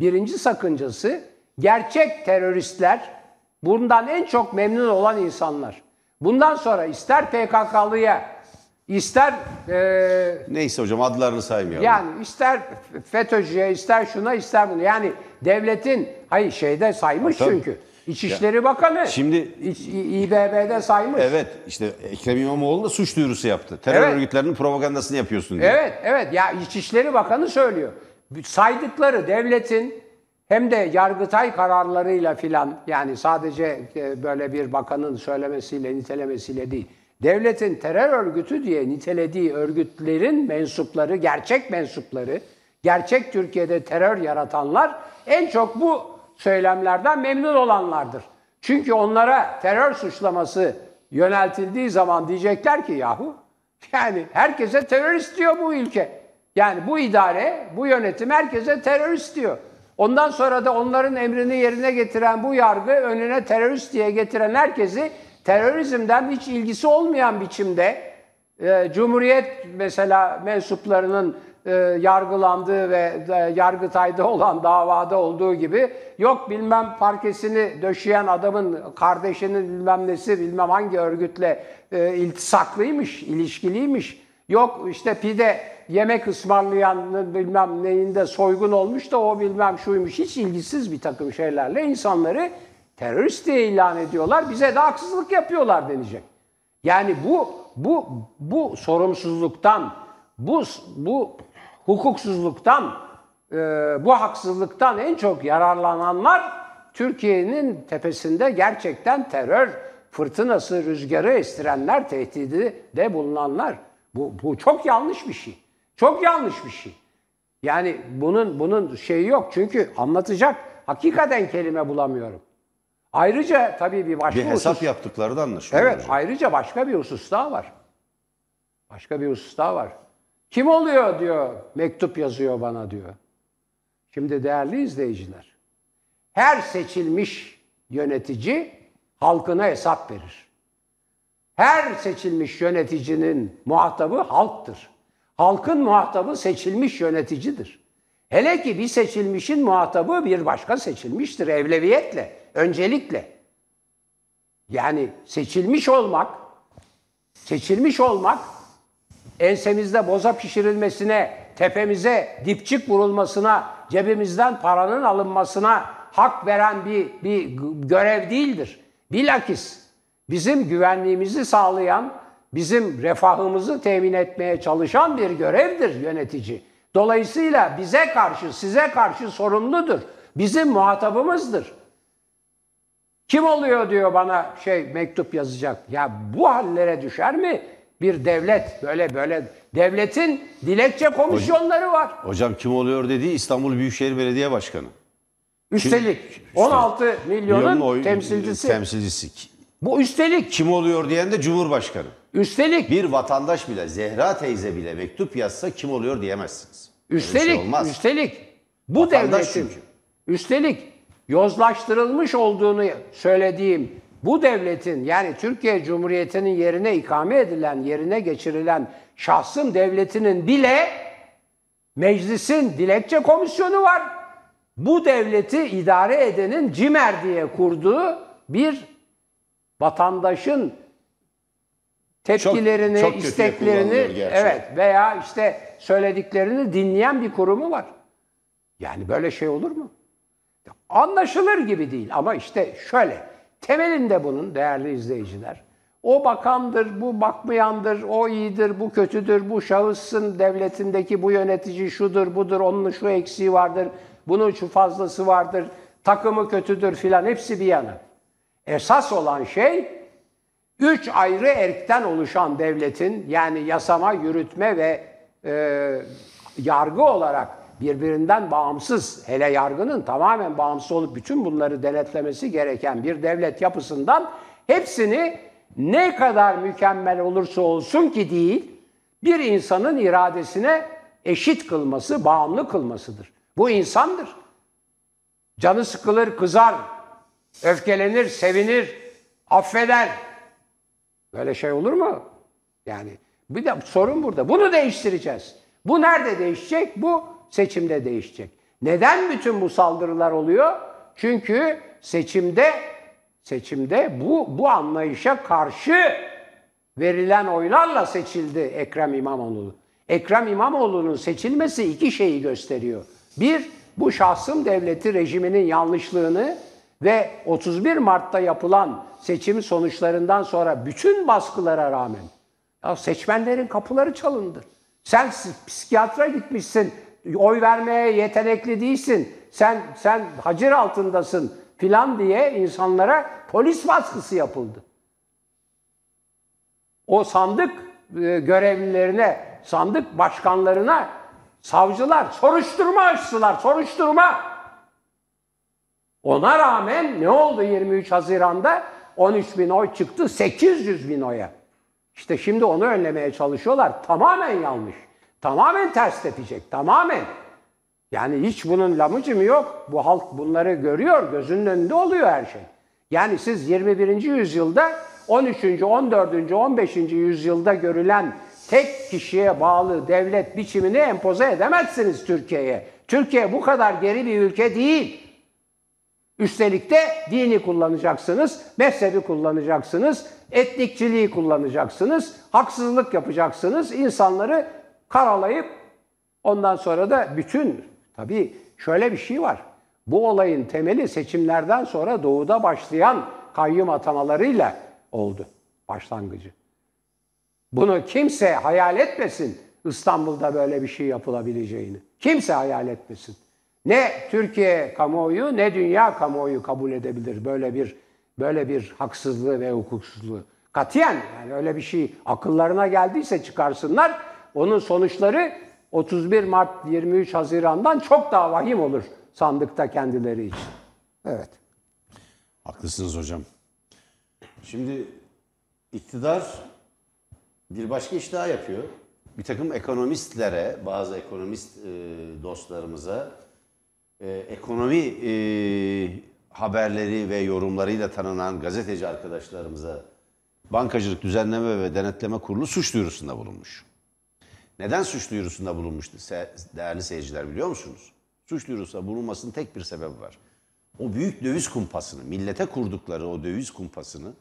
Birinci sakıncası gerçek teröristler bundan en çok memnun olan insanlar. Bundan sonra ister PKK'lıya ister e, Neyse hocam adlarını saymayalım. yani ister FETÖ'cüye, ister şuna, ister bunu. Yani devletin, hayır şeyde saymış Tabii. çünkü. İçişleri Bakanı. Şimdi- İ- İBB'de saymış. Evet işte Ekrem İmamoğlu da suç duyurusu yaptı. Terör Evet. örgütlerinin propagandasını yapıyorsun diye. Evet, evet. Ya İçişleri Bakanı söylüyor. Saydıkları devletin hem de Yargıtay kararlarıyla filan yani sadece e, böyle bir bakanın söylemesiyle, nitelemesiyle değil. Devletin terör örgütü diye nitelediği örgütlerin mensupları, gerçek mensupları, gerçek Türkiye'de terör yaratanlar en çok bu söylemlerden memnun olanlardır. Çünkü onlara terör suçlaması yöneltildiği zaman diyecekler ki yahu yani herkese terörist diyor bu ülke. Yani bu idare, bu yönetim herkese terörist diyor. Ondan sonra da onların emrini yerine getiren bu yargı önüne terörist diye getiren herkesi terörizmden hiç ilgisi olmayan biçimde e, Cumhuriyet mesela mensuplarının e, yargılandığı ve e, Yargıtay'da olan davada olduğu gibi yok bilmem parkesini döşeyen adamın kardeşinin bilmem nesi bilmem hangi örgütle e, iltisaklıymış, ilişkiliymiş. Yok işte pide yemek ısmarlayanın bilmem neyinde soygun olmuş da o bilmem şuymuş. Hiç ilgisiz bir takım şeylerle insanları terörist diye ilan ediyorlar. Bize de haksızlık yapıyorlar denecek. Yani bu bu bu sorumsuzluktan, bu bu hukuksuzluktan, e, bu haksızlıktan en çok yararlananlar Türkiye'nin tepesinde gerçekten terör fırtınası, rüzgarı estirenler, tehdidi de bulunanlar. Bu, bu çok yanlış bir şey. Çok yanlış bir şey. Yani bunun bunun şeyi yok. Çünkü anlatacak hakikaten kelime bulamıyorum. Ayrıca tabii bir başka Bir hesap husus- yaptıkları da anlaşılıyor. Evet, hocam. ayrıca başka bir husus daha var. Başka bir husus daha var. Kim oluyor diyor, mektup yazıyor bana diyor. Şimdi değerli izleyiciler, her seçilmiş yönetici halkına hesap verir. Her seçilmiş yöneticinin muhatabı halktır. Halkın muhatabı seçilmiş yöneticidir. Hele ki bir seçilmişin muhatabı bir başka seçilmiştir evleviyetle, öncelikle. Yani seçilmiş olmak, seçilmiş olmak ensemizde boza pişirilmesine, tepemize dipçik vurulmasına, cebimizden paranın alınmasına hak veren bir, bir görev değildir. Bilakis bizim güvenliğimizi sağlayan, bizim refahımızı temin etmeye çalışan bir görevdir yönetici. Dolayısıyla bize karşı, size karşı sorumludur. Bizim muhatabımızdır. Kim oluyor diyor bana şey mektup yazacak. Ya bu hallere düşer mi bir devlet? Böyle böyle devletin dilekçe komisyonları var. Hocam kim oluyor dediği İstanbul Büyükşehir Belediye Başkanı. Üstelik 16 milyonun Milyonun oy- temsilcisi. temsilcisi. bu üstelik Kim oluyor diyen de Cumhurbaşkanı. üstelik Bir vatandaş bile, Zehra teyze bile mektup yazsa kim oluyor diyemezsiniz. Öyle bir şey üstelik olmaz. üstelik bu Vatandaş devletin çünkü. üstelik yozlaştırılmış olduğunu söylediğim bu devletin yani Türkiye Cumhuriyeti'nin yerine ikame edilen, yerine geçirilen şahsın devletinin bile meclisin dilekçe komisyonu var. Bu devleti idare edenin CİMER diye kurduğu bir vatandaşın tepkilerini, çok kötüye isteklerini evet veya işte söylediklerini dinleyen bir kurumu var. Yani böyle şey olur mu? Anlaşılır gibi değil ama işte şöyle temelinde bunun değerli izleyiciler o bakandır, bu bakmayandır, o iyidir, bu kötüdür, bu şahıssın devletindeki bu yönetici şudur, budur, onun şu eksiği vardır, bunun şu fazlası vardır, takımı kötüdür filan hepsi bir yana. Esas olan şey üç ayrı erkten oluşan devletin yani yasama, yürütme ve e, yargı olarak birbirinden bağımsız, hele yargının tamamen bağımsız olup bütün bunları denetlemesi gereken bir devlet yapısından hepsini ne kadar mükemmel olursa olsun ki değil, bir insanın iradesine eşit kılması, bağımlı kılmasıdır. Bu insandır. Canı sıkılır, kızar, öfkelenir, sevinir, affeder. Böyle şey olur mu? Yani bir de sorun burada. Bunu değiştireceğiz. Bu nerede değişecek? Bu seçimde değişecek. Neden bütün bu saldırılar oluyor? Çünkü seçimde seçimde bu bu anlayışa karşı verilen oylarla seçildi Ekrem İmamoğlu. Ekrem İmamoğlu'nun seçilmesi iki şeyi gösteriyor. Bir, bu şahsım devleti rejiminin yanlışlığını ve 31 Mart'ta yapılan seçim sonuçlarından sonra bütün baskılara rağmen ya seçmenlerin kapıları çalındı. Sen psikiyatra gitmişsin, oy vermeye yetenekli değilsin, sen sen hacir altındasın filan diye insanlara polis baskısı yapıldı. O sandık e, görevlilerine, sandık başkanlarına savcılar soruşturma açtılar, soruşturma. Ona rağmen ne oldu 23 Haziran'da? 13 bin oy çıktı 800 bin oya. İşte şimdi onu önlemeye çalışıyorlar. Tamamen yanlış. Tamamen ters tepecek. Tamamen. Yani hiç bunun lamıcı mı yok? Bu halk bunları görüyor. Gözünün önünde oluyor her şey. Yani siz 21. yüzyılda 13. 14. 15. yüzyılda görülen tek kişiye bağlı devlet biçimini empoze edemezsiniz Türkiye'ye. Türkiye bu kadar geri bir ülke değil. Üstelik de dini kullanacaksınız, mezhebi kullanacaksınız, etnikçiliği kullanacaksınız, haksızlık yapacaksınız, insanları karalayıp ondan sonra da bütün tabii şöyle bir şey var. Bu olayın temeli seçimlerden sonra doğuda başlayan kayyum atamalarıyla oldu başlangıcı. Bunu kimse hayal etmesin İstanbul'da böyle bir şey yapılabileceğini. Kimse hayal etmesin. Ne Türkiye kamuoyu ne dünya kamuoyu kabul edebilir böyle bir böyle bir haksızlığı ve hukuksuzluğu. Katiyen yani öyle bir şey akıllarına geldiyse çıkarsınlar. Onun sonuçları 31 Mart 23 Haziran'dan çok daha vahim olur sandıkta kendileri için. Evet. Haklısınız hocam. Şimdi iktidar bir başka iş daha yapıyor. Bir takım ekonomistlere, bazı ekonomist e, dostlarımıza e, ekonomi e, haberleri ve yorumlarıyla tanınan gazeteci arkadaşlarımıza Bankacılık Düzenleme ve Denetleme Kurulu suç duyurusunda bulunmuş. Neden suç duyurusunda bulunmuştu değerli seyirciler biliyor musunuz? Suç duyurusunda bulunmasının tek bir sebebi var. O büyük döviz kumpasını, millete kurdukları o döviz kumpasını,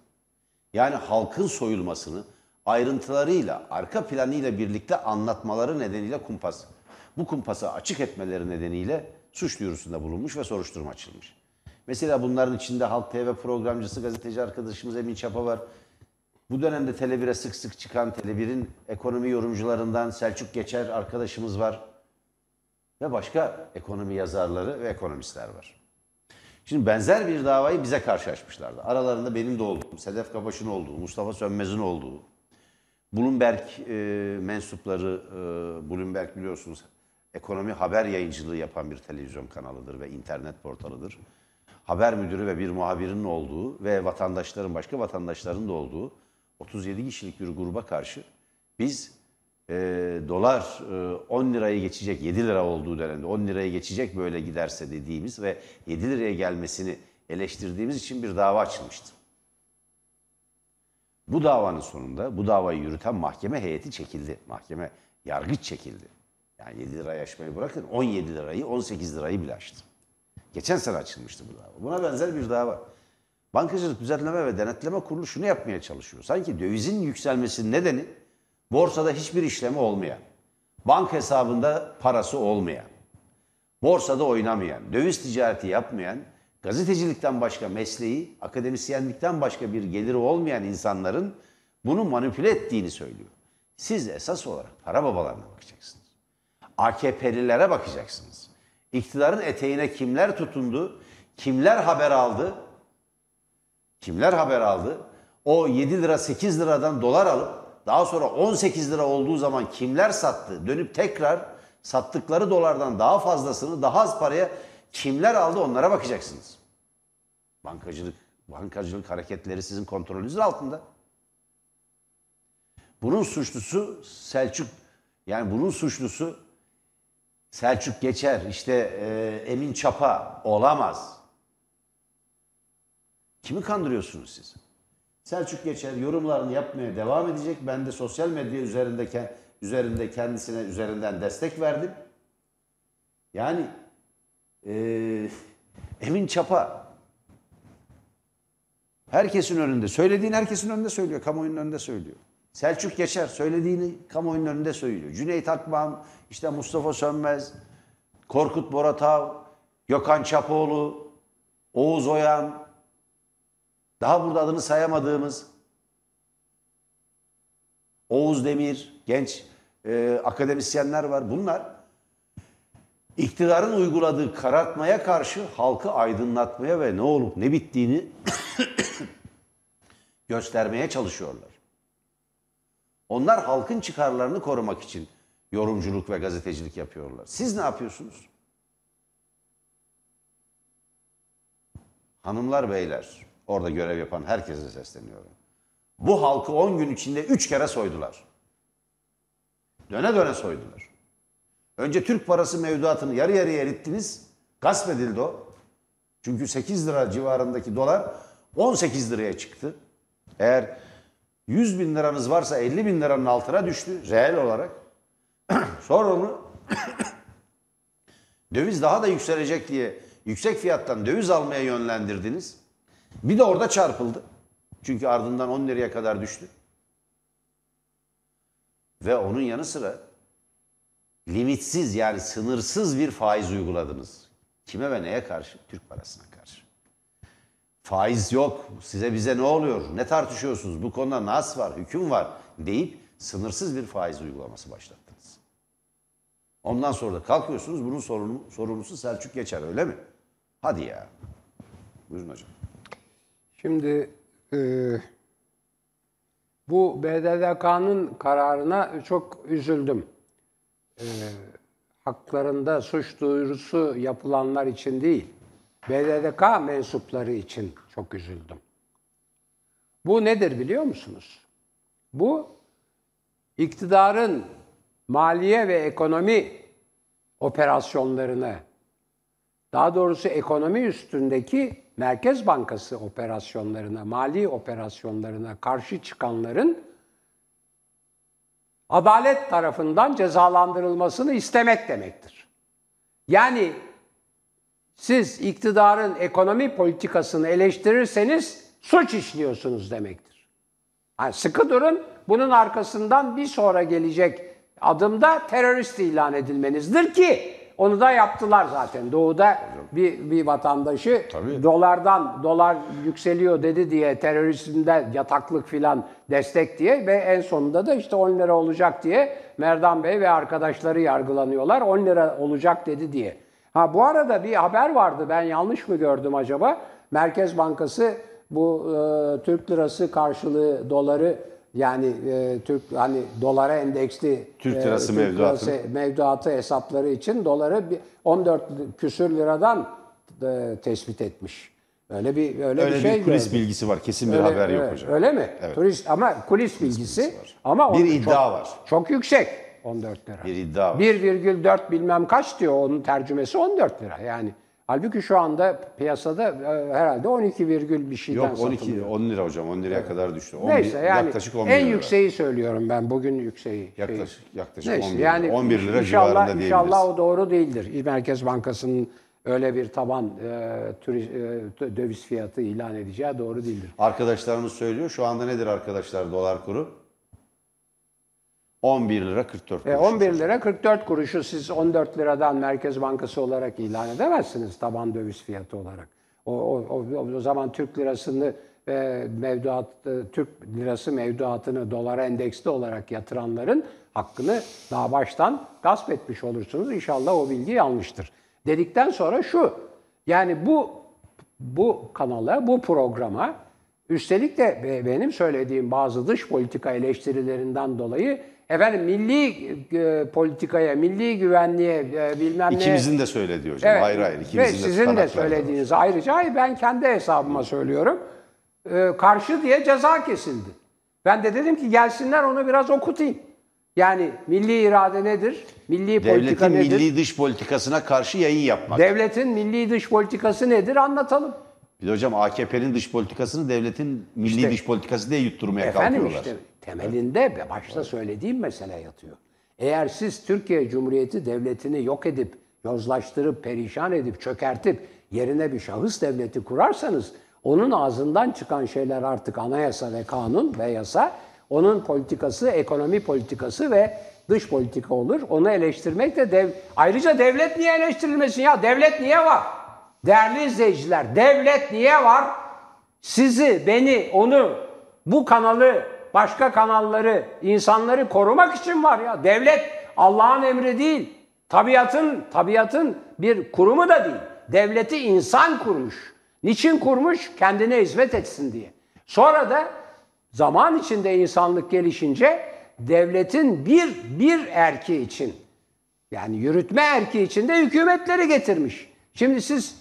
yani halkın soyulmasını ayrıntılarıyla, arka planıyla birlikte anlatmaları nedeniyle kumpas. Bu kumpası açık etmeleri nedeniyle suç duyurusunda bulunmuş ve soruşturma açılmış. Mesela bunların içinde Halk TV programcısı, gazeteci arkadaşımız Emin Çapa var. Bu dönemde Tele1'e sık sık çıkan Tele1'in ekonomi yorumcularından Selçuk Geçer arkadaşımız var. Ve başka ekonomi yazarları ve ekonomistler var. Şimdi benzer bir davayı bize karşı açmışlardı. Aralarında benim de olduğum, Sedef Kabaş'ın olduğu, Mustafa Sönmez'in olduğu, Bloomberg e, mensupları, e, Bloomberg biliyorsunuz ekonomi haber yayıncılığı yapan bir televizyon kanalıdır ve internet portalıdır. Haber müdürü ve bir muhabirinin olduğu ve vatandaşların, başka vatandaşların da olduğu 37 kişilik bir gruba karşı biz e, dolar e, 10 lirayı geçecek 7 lira olduğu dönemde 10 lirayı geçecek böyle giderse dediğimiz ve 7 liraya gelmesini eleştirdiğimiz için bir dava açılmıştı. Bu davanın sonunda bu davayı yürüten mahkeme heyeti çekildi. Mahkeme yargıç çekildi. Yani 7 lirayı aşmayı bırakın 17 lirayı 18 lirayı bile aştı. Geçen sene açılmıştı bu dava. Buna benzer bir dava. Bankacılık Düzenleme ve Denetleme Kurulu şunu yapmaya çalışıyor. Sanki dövizin yükselmesinin nedeni borsada hiçbir işlemi olmayan, bank hesabında parası olmayan, borsada oynamayan, döviz ticareti yapmayan, gazetecilikten başka mesleği, akademisyenlikten başka bir geliri olmayan insanların bunu manipüle ettiğini söylüyor. Siz esas olarak para babalarına bakacaksınız. AKP'lilere bakacaksınız. İktidarın eteğine kimler tutundu, kimler haber aldı, kimler haber aldı? O 7 lira 8 liradan dolar alıp daha sonra 18 lira olduğu zaman kimler sattı? Dönüp tekrar sattıkları dolardan daha fazlasını daha az paraya kimler aldı onlara bakacaksınız. Bankacılık, bankacılık hareketleri sizin kontrolünüzün altında. Bunun suçlusu Selçuk yani bunun suçlusu Selçuk Geçer, işte e, Emin Çapa olamaz. Kimi kandırıyorsunuz siz? Selçuk Geçer yorumlarını yapmaya devam edecek. Ben de sosyal medya üzerinde, üzerinde kendisine üzerinden destek verdim. Yani e, Emin Çapa herkesin önünde, söylediğini herkesin önünde söylüyor, kamuoyunun önünde söylüyor. Selçuk Geçer söylediğini kamuoyunun önünde söylüyor. Cüneyt Akbağ, işte Mustafa Sönmez, Korkut Boratav, Gökhan Çapoğlu, Oğuz Oyan, daha burada adını sayamadığımız Oğuz Demir, genç e, akademisyenler var. Bunlar iktidarın uyguladığı karartmaya karşı halkı aydınlatmaya ve ne olup ne bittiğini göstermeye çalışıyorlar. Onlar halkın çıkarlarını korumak için yorumculuk ve gazetecilik yapıyorlar. Siz ne yapıyorsunuz? Hanımlar, beyler, orada görev yapan herkese sesleniyorum. Bu halkı 10 gün içinde 3 kere soydular. Döne döne soydular. Önce Türk parası mevduatını yarı yarıya erittiniz. Gasp edildi o. Çünkü 8 lira civarındaki dolar 18 liraya çıktı. Eğer 100 bin liranız varsa 50 bin liranın altına düştü reel olarak. Sonra onu döviz daha da yükselecek diye yüksek fiyattan döviz almaya yönlendirdiniz. Bir de orada çarpıldı. Çünkü ardından 10 liraya kadar düştü. Ve onun yanı sıra limitsiz yani sınırsız bir faiz uyguladınız. Kime ve neye karşı? Türk parasına karşı. Faiz yok. Size bize ne oluyor? Ne tartışıyorsunuz? Bu konuda nas var, hüküm var deyip sınırsız bir faiz uygulaması başlattınız. Ondan sonra da kalkıyorsunuz bunun sorumlusu Selçuk Geçer öyle mi? Hadi ya. Buyurun hocam. Şimdi e, bu BDDK'nın kararına çok üzüldüm. E, haklarında suç duyurusu yapılanlar için değil, BDDK mensupları için çok üzüldüm. Bu nedir biliyor musunuz? Bu iktidarın maliye ve ekonomi operasyonlarını daha doğrusu ekonomi üstündeki Merkez Bankası operasyonlarına, mali operasyonlarına karşı çıkanların adalet tarafından cezalandırılmasını istemek demektir. Yani siz iktidarın ekonomi politikasını eleştirirseniz suç işliyorsunuz demektir. Yani sıkı durun, bunun arkasından bir sonra gelecek adımda terörist ilan edilmenizdir ki onu da yaptılar zaten. Doğu'da bir, bir vatandaşı Tabii. dolardan dolar yükseliyor dedi diye terörizmde yataklık filan destek diye ve en sonunda da işte 10 lira olacak diye Merdan Bey ve arkadaşları yargılanıyorlar. 10 lira olacak dedi diye. Ha bu arada bir haber vardı. Ben yanlış mı gördüm acaba? Merkez Bankası bu e, Türk lirası karşılığı doları yani e, Türk hani dolara endeksli Türk e, lirası mevduatı. lirası mevduatı hesapları için doları bir 14 küsür liradan e, tespit etmiş. Öyle bir öyle, Öyle bir şey bir kulis gördüm. bilgisi var. Kesin bir Öyle- haber yok evet, hocam. Öyle mi? Evet. Turist ama kulis bilgisi ama Bir iddia çok, var. Çok yüksek 14 lira. Bir iddia var. 1,4 bilmem kaç diyor onun tercümesi 14 lira. Yani halbuki şu anda piyasada e, herhalde 12 virgül bir şeyden Yok 12 satılıyor. 10 lira hocam 10 liraya kadar düştü. 11, Neyse yani yaklaşık 11 en lira. yükseği söylüyorum ben bugün yükseği. şeyi. Yaklaşık- yaklaşık Neyse, 11 lira. yani 11 lira inşallah, civarında diyebiliriz. İnşallah o doğru değildir. Merkez Bankası'nın öyle bir taban e, turi- e, döviz fiyatı ilan edeceği doğru değildir. Arkadaşlarımız söylüyor. Şu anda nedir arkadaşlar dolar kuru? 11 lira 44 E, kuruş. 11 lira 44 kuruşu siz 14 liradan Merkez Bankası olarak ilan edemezsiniz taban döviz fiyatı olarak. O, o, o, o zaman Türk lirasını e, mevduat e, Türk lirası mevduatını dolara endeksli olarak yatıranların hakkını daha baştan gasp etmiş olursunuz. İnşallah o bilgi yanlıştır. Dedikten sonra şu. Yani bu bu kanala, bu programa üstelik de be- benim söylediğim bazı dış politika eleştirilerinden dolayı efendim milli e, politikaya, milli güvenliğe e, bilmem ne İkimizin de söylediği hocam. Evet. Hayır hayır. Ve İkimizin de sizin de tutanakları var. söylediğiniz ayrıca hayır, ben kendi hesabıma söylüyorum. Ee, karşı diye ceza kesildi. Ben de dedim ki gelsinler onu biraz okutayım. Yani milli irade nedir? Milli politika Devletin nedir? milli dış politikasına karşı yayın yapmak. Devletin milli dış politikası nedir anlatalım. Bir de hocam AKP'nin dış politikasını devletin milli İşte- dış politikası diye yutturmaya Efendim kalkıyorlar. işte temelinde ve başta söylediğim mesele yatıyor. Eğer siz Türkiye Cumhuriyeti Devleti'ni yok edip, yozlaştırıp, perişan edip, çökertip yerine bir şahıs devleti kurarsanız onun ağzından çıkan şeyler artık anayasa ve kanun ve yasa, onun politikası, ekonomi politikası ve dış politika olur. Onu eleştirmek de dev... Ayrıca devlet niye eleştirilmesin ya? Devlet niye var? Değerli izleyiciler, devlet niye var? Sizi, beni, onu, bu kanalı, başka kanalları, insanları korumak için var ya. Devlet Allah'ın emri değil. Tabiatın, tabiatın bir kurumu da değil. Devleti insan kurmuş. Niçin kurmuş? Kendine hizmet etsin diye. Sonra da zaman içinde insanlık gelişince devletin bir bir erki için yani yürütme erki için de hükümetleri getirmiş. Şimdi siz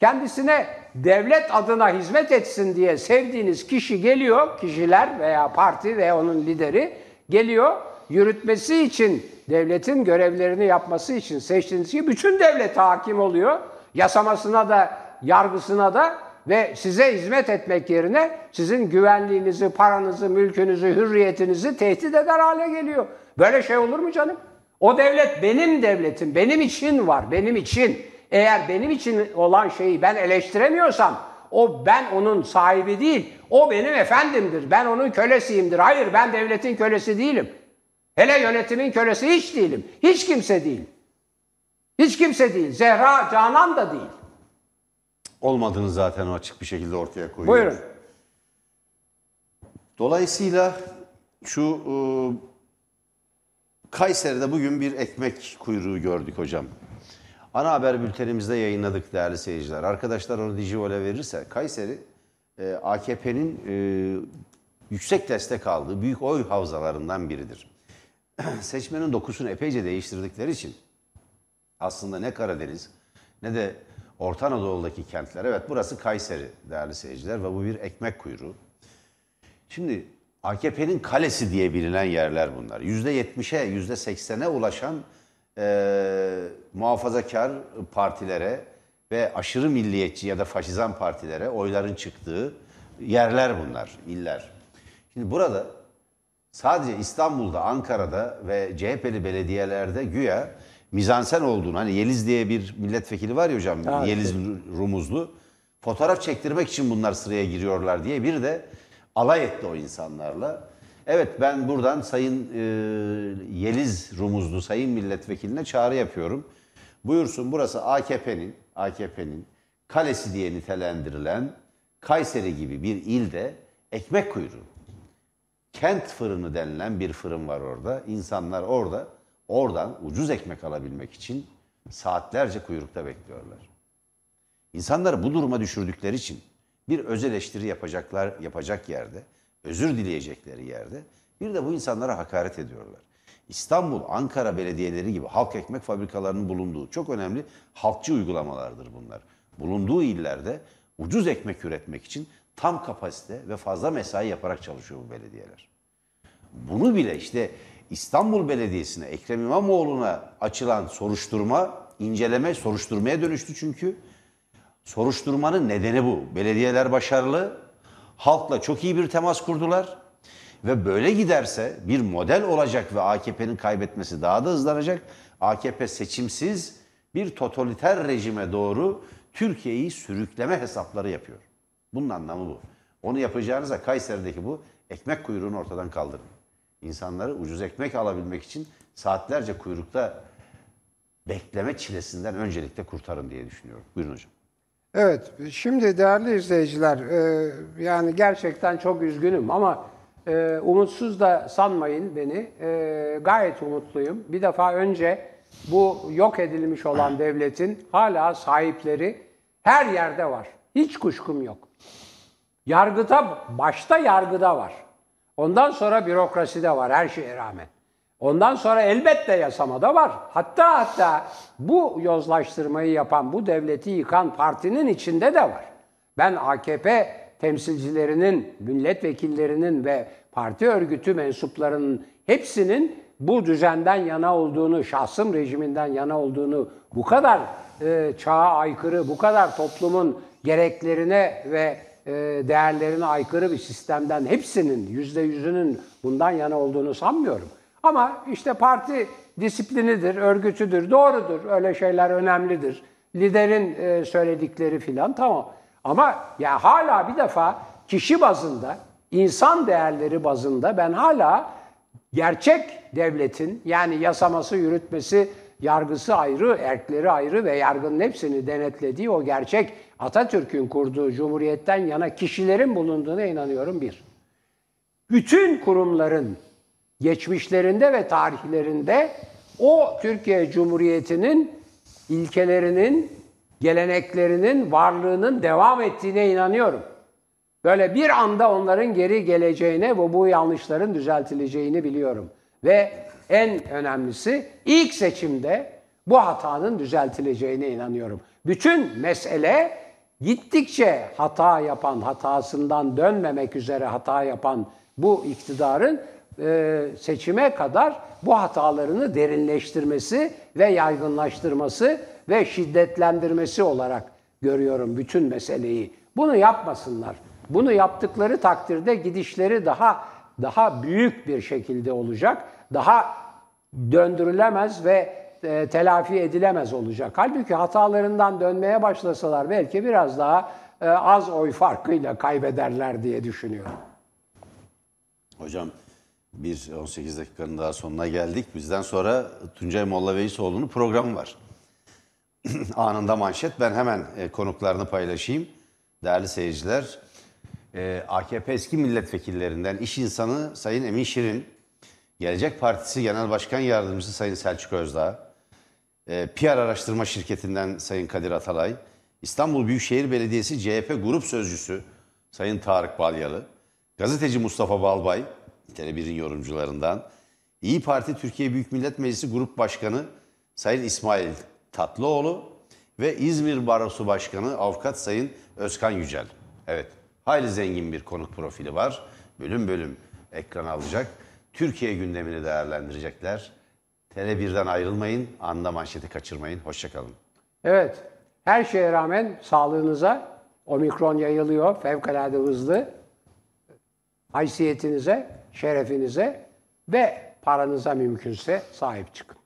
kendisine devlet adına hizmet etsin diye sevdiğiniz kişi geliyor, kişiler veya parti veya onun lideri geliyor, yürütmesi için, devletin görevlerini yapması için seçtiğiniz kişi bütün devlete hakim oluyor. Yasamasına da, yargısına da ve size hizmet etmek yerine sizin güvenliğinizi, paranızı, mülkünüzü, hürriyetinizi tehdit eder hale geliyor. Böyle şey olur mu canım? O devlet benim devletim, benim için var, benim için. Eğer benim için olan şeyi ben eleştiremiyorsam, o ben onun sahibi değil, o benim efendimdir, ben onun kölesiyimdir. Hayır ben devletin kölesi değilim. Hele yönetimin kölesi hiç değilim. Hiç kimse değil. Hiç kimse değil. Zehra Canan da değil. Olmadığını zaten o açık bir şekilde ortaya koyuyor. Buyurun. Dolayısıyla şu e, Kayseri'de bugün bir ekmek kuyruğu gördük hocam. Ana haber bültenimizde yayınladık değerli seyirciler. Arkadaşlar onu Dijivol'e verirse Kayseri e, AKP'nin e, yüksek destek aldığı büyük oy havzalarından biridir. Seçmenin dokusunu epeyce değiştirdikleri için aslında ne Karadeniz ne de Orta Anadolu'daki kentler. Evet burası Kayseri değerli seyirciler ve bu bir ekmek kuyruğu. Şimdi AKP'nin kalesi diye bilinen yerler bunlar. %70'e, %80'e ulaşan e, muhafazakar partilere ve aşırı milliyetçi ya da faşizan partilere oyların çıktığı yerler bunlar, iller. Şimdi burada sadece İstanbul'da, Ankara'da ve CHP'li belediyelerde güya mizansen olduğunu, hani Yeliz diye bir milletvekili var ya hocam, Evet. Yeliz Rumuzlu, fotoğraf çektirmek için bunlar sıraya giriyorlar diye bir de alay etti o insanlarla. Evet ben buradan Sayın e, Yeliz Rumuzlu Sayın Milletvekiline çağrı yapıyorum. Buyursun burası AKP'nin AKP'nin kalesi diye nitelendirilen Kayseri gibi bir ilde ekmek kuyruğu. Kent fırını denilen bir fırın var orada. İnsanlar orada oradan ucuz ekmek alabilmek için saatlerce kuyrukta bekliyorlar. İnsanları bu duruma düşürdükleri için bir öz eleştiri yapacaklar yapacak yerde, özür dileyecekleri yerde bir de bu insanlara hakaret ediyorlar. İstanbul, Ankara belediyeleri gibi halk ekmek fabrikalarının bulunduğu çok önemli halkçı uygulamalardır bunlar. Bulunduğu illerde ucuz ekmek üretmek için tam kapasite ve fazla mesai yaparak çalışıyor bu belediyeler. Bunu bile işte İstanbul Belediyesi'ne, Ekrem İmamoğlu'na açılan soruşturma, inceleme soruşturmaya dönüştü çünkü. Soruşturmanın nedeni bu. Belediyeler başarılı, halkla çok iyi bir temas kurdular ve böyle giderse bir model olacak ve AKP'nin kaybetmesi daha da hızlanacak. AKP seçimsiz bir totaliter rejime doğru Türkiye'yi sürükleme hesapları yapıyor. Bunun anlamı bu. Onu yapacağınıza Kayseri'deki bu ekmek kuyruğunu ortadan kaldırın. İnsanları ucuz ekmek alabilmek için saatlerce kuyrukta bekleme çilesinden öncelikle kurtarın diye düşünüyorum. Buyurun hocam. Evet, şimdi değerli izleyiciler, e, yani gerçekten çok üzgünüm ama e, umutsuz da sanmayın beni. E, gayet umutluyum. Bir defa önce bu yok edilmiş olan devletin hala sahipleri her yerde var. Hiç kuşkum yok. Yargıda, başta yargıda var. Ondan sonra bürokraside var her şeye rağmen. Ondan sonra elbette yasamada var. Hatta hatta bu yozlaştırmayı yapan, bu devleti yıkan partinin içinde de var. Ben AKP temsilcilerinin, milletvekillerinin ve parti örgütü mensuplarının hepsinin bu düzenden yana olduğunu, şahsım rejiminden yana olduğunu, bu kadar e, çağa aykırı, bu kadar toplumun gereklerine ve e, değerlerine aykırı bir sistemden hepsinin, yüzde yüzünün bundan yana olduğunu sanmıyorum. Ama işte parti disiplinidir, örgütüdür, doğrudur. Öyle şeyler önemlidir. Liderin e, söyledikleri filan tamam. Ama ya hala bir defa kişi bazında, insan değerleri bazında ben hala gerçek devletin yani yasaması, yürütmesi, yargısı ayrı, erkleri ayrı ve yargının hepsini denetlediği o gerçek Atatürk'ün kurduğu cumhuriyetten yana kişilerin bulunduğuna inanıyorum bir. Bütün kurumların geçmişlerinde ve tarihlerinde o Türkiye Cumhuriyeti'nin ilkelerinin, geleneklerinin, varlığının devam ettiğine inanıyorum. Böyle bir anda onların geri geleceğine ve bu yanlışların düzeltileceğini biliyorum. Ve en önemlisi ilk seçimde bu hatanın düzeltileceğine inanıyorum. Bütün mesele gittikçe hata yapan, hatasından dönmemek üzere hata yapan bu iktidarın e, seçime kadar bu hatalarını derinleştirmesi ve yaygınlaştırması ve şiddetlendirmesi olarak görüyorum bütün meseleyi. Bunu yapmasınlar. Bunu yaptıkları takdirde gidişleri daha daha büyük bir şekilde olacak. Daha döndürülemez ve e, telafi edilemez olacak. Halbuki hatalarından dönmeye başlasalar belki biraz daha e, az oy farkıyla kaybederler diye düşünüyorum. Hocam bir 18 dakikanın daha sonuna geldik. Bizden sonra Tuncay Molla Veysoğlu'nun programı var. Anında manşet. Ben hemen e, konuklarını paylaşayım. Değerli seyirciler, e, AKP eski milletvekillerinden iş insanı Sayın Emin Şirin, Gelecek Partisi Genel Başkan Yardımcısı Sayın Selçuk Özdağ, e, PR araştırma şirketinden Sayın Kadir Atalay, İstanbul Büyükşehir Belediyesi CHP Grup Sözcüsü Sayın Tarık Balyalı, gazeteci Mustafa Balbay, Tele1'in yorumcularından, İyi Parti Türkiye Büyük Millet Meclisi Grup Başkanı Sayın İsmail Tatlıoğlu ve İzmir Barosu Başkanı Avukat Sayın Özkan Yücel. Evet, hayli zengin bir konuk profili var. Bölüm bölüm ekran alacak. Türkiye gündemini değerlendirecekler. Tele1'den ayrılmayın, anda manşeti kaçırmayın. Hoşçakalın. Evet, her şeye rağmen sağlığınıza omikron yayılıyor fevkalade hızlı. Haysiyetinize, şerefinize ve paranıza mümkünse sahip çıkın.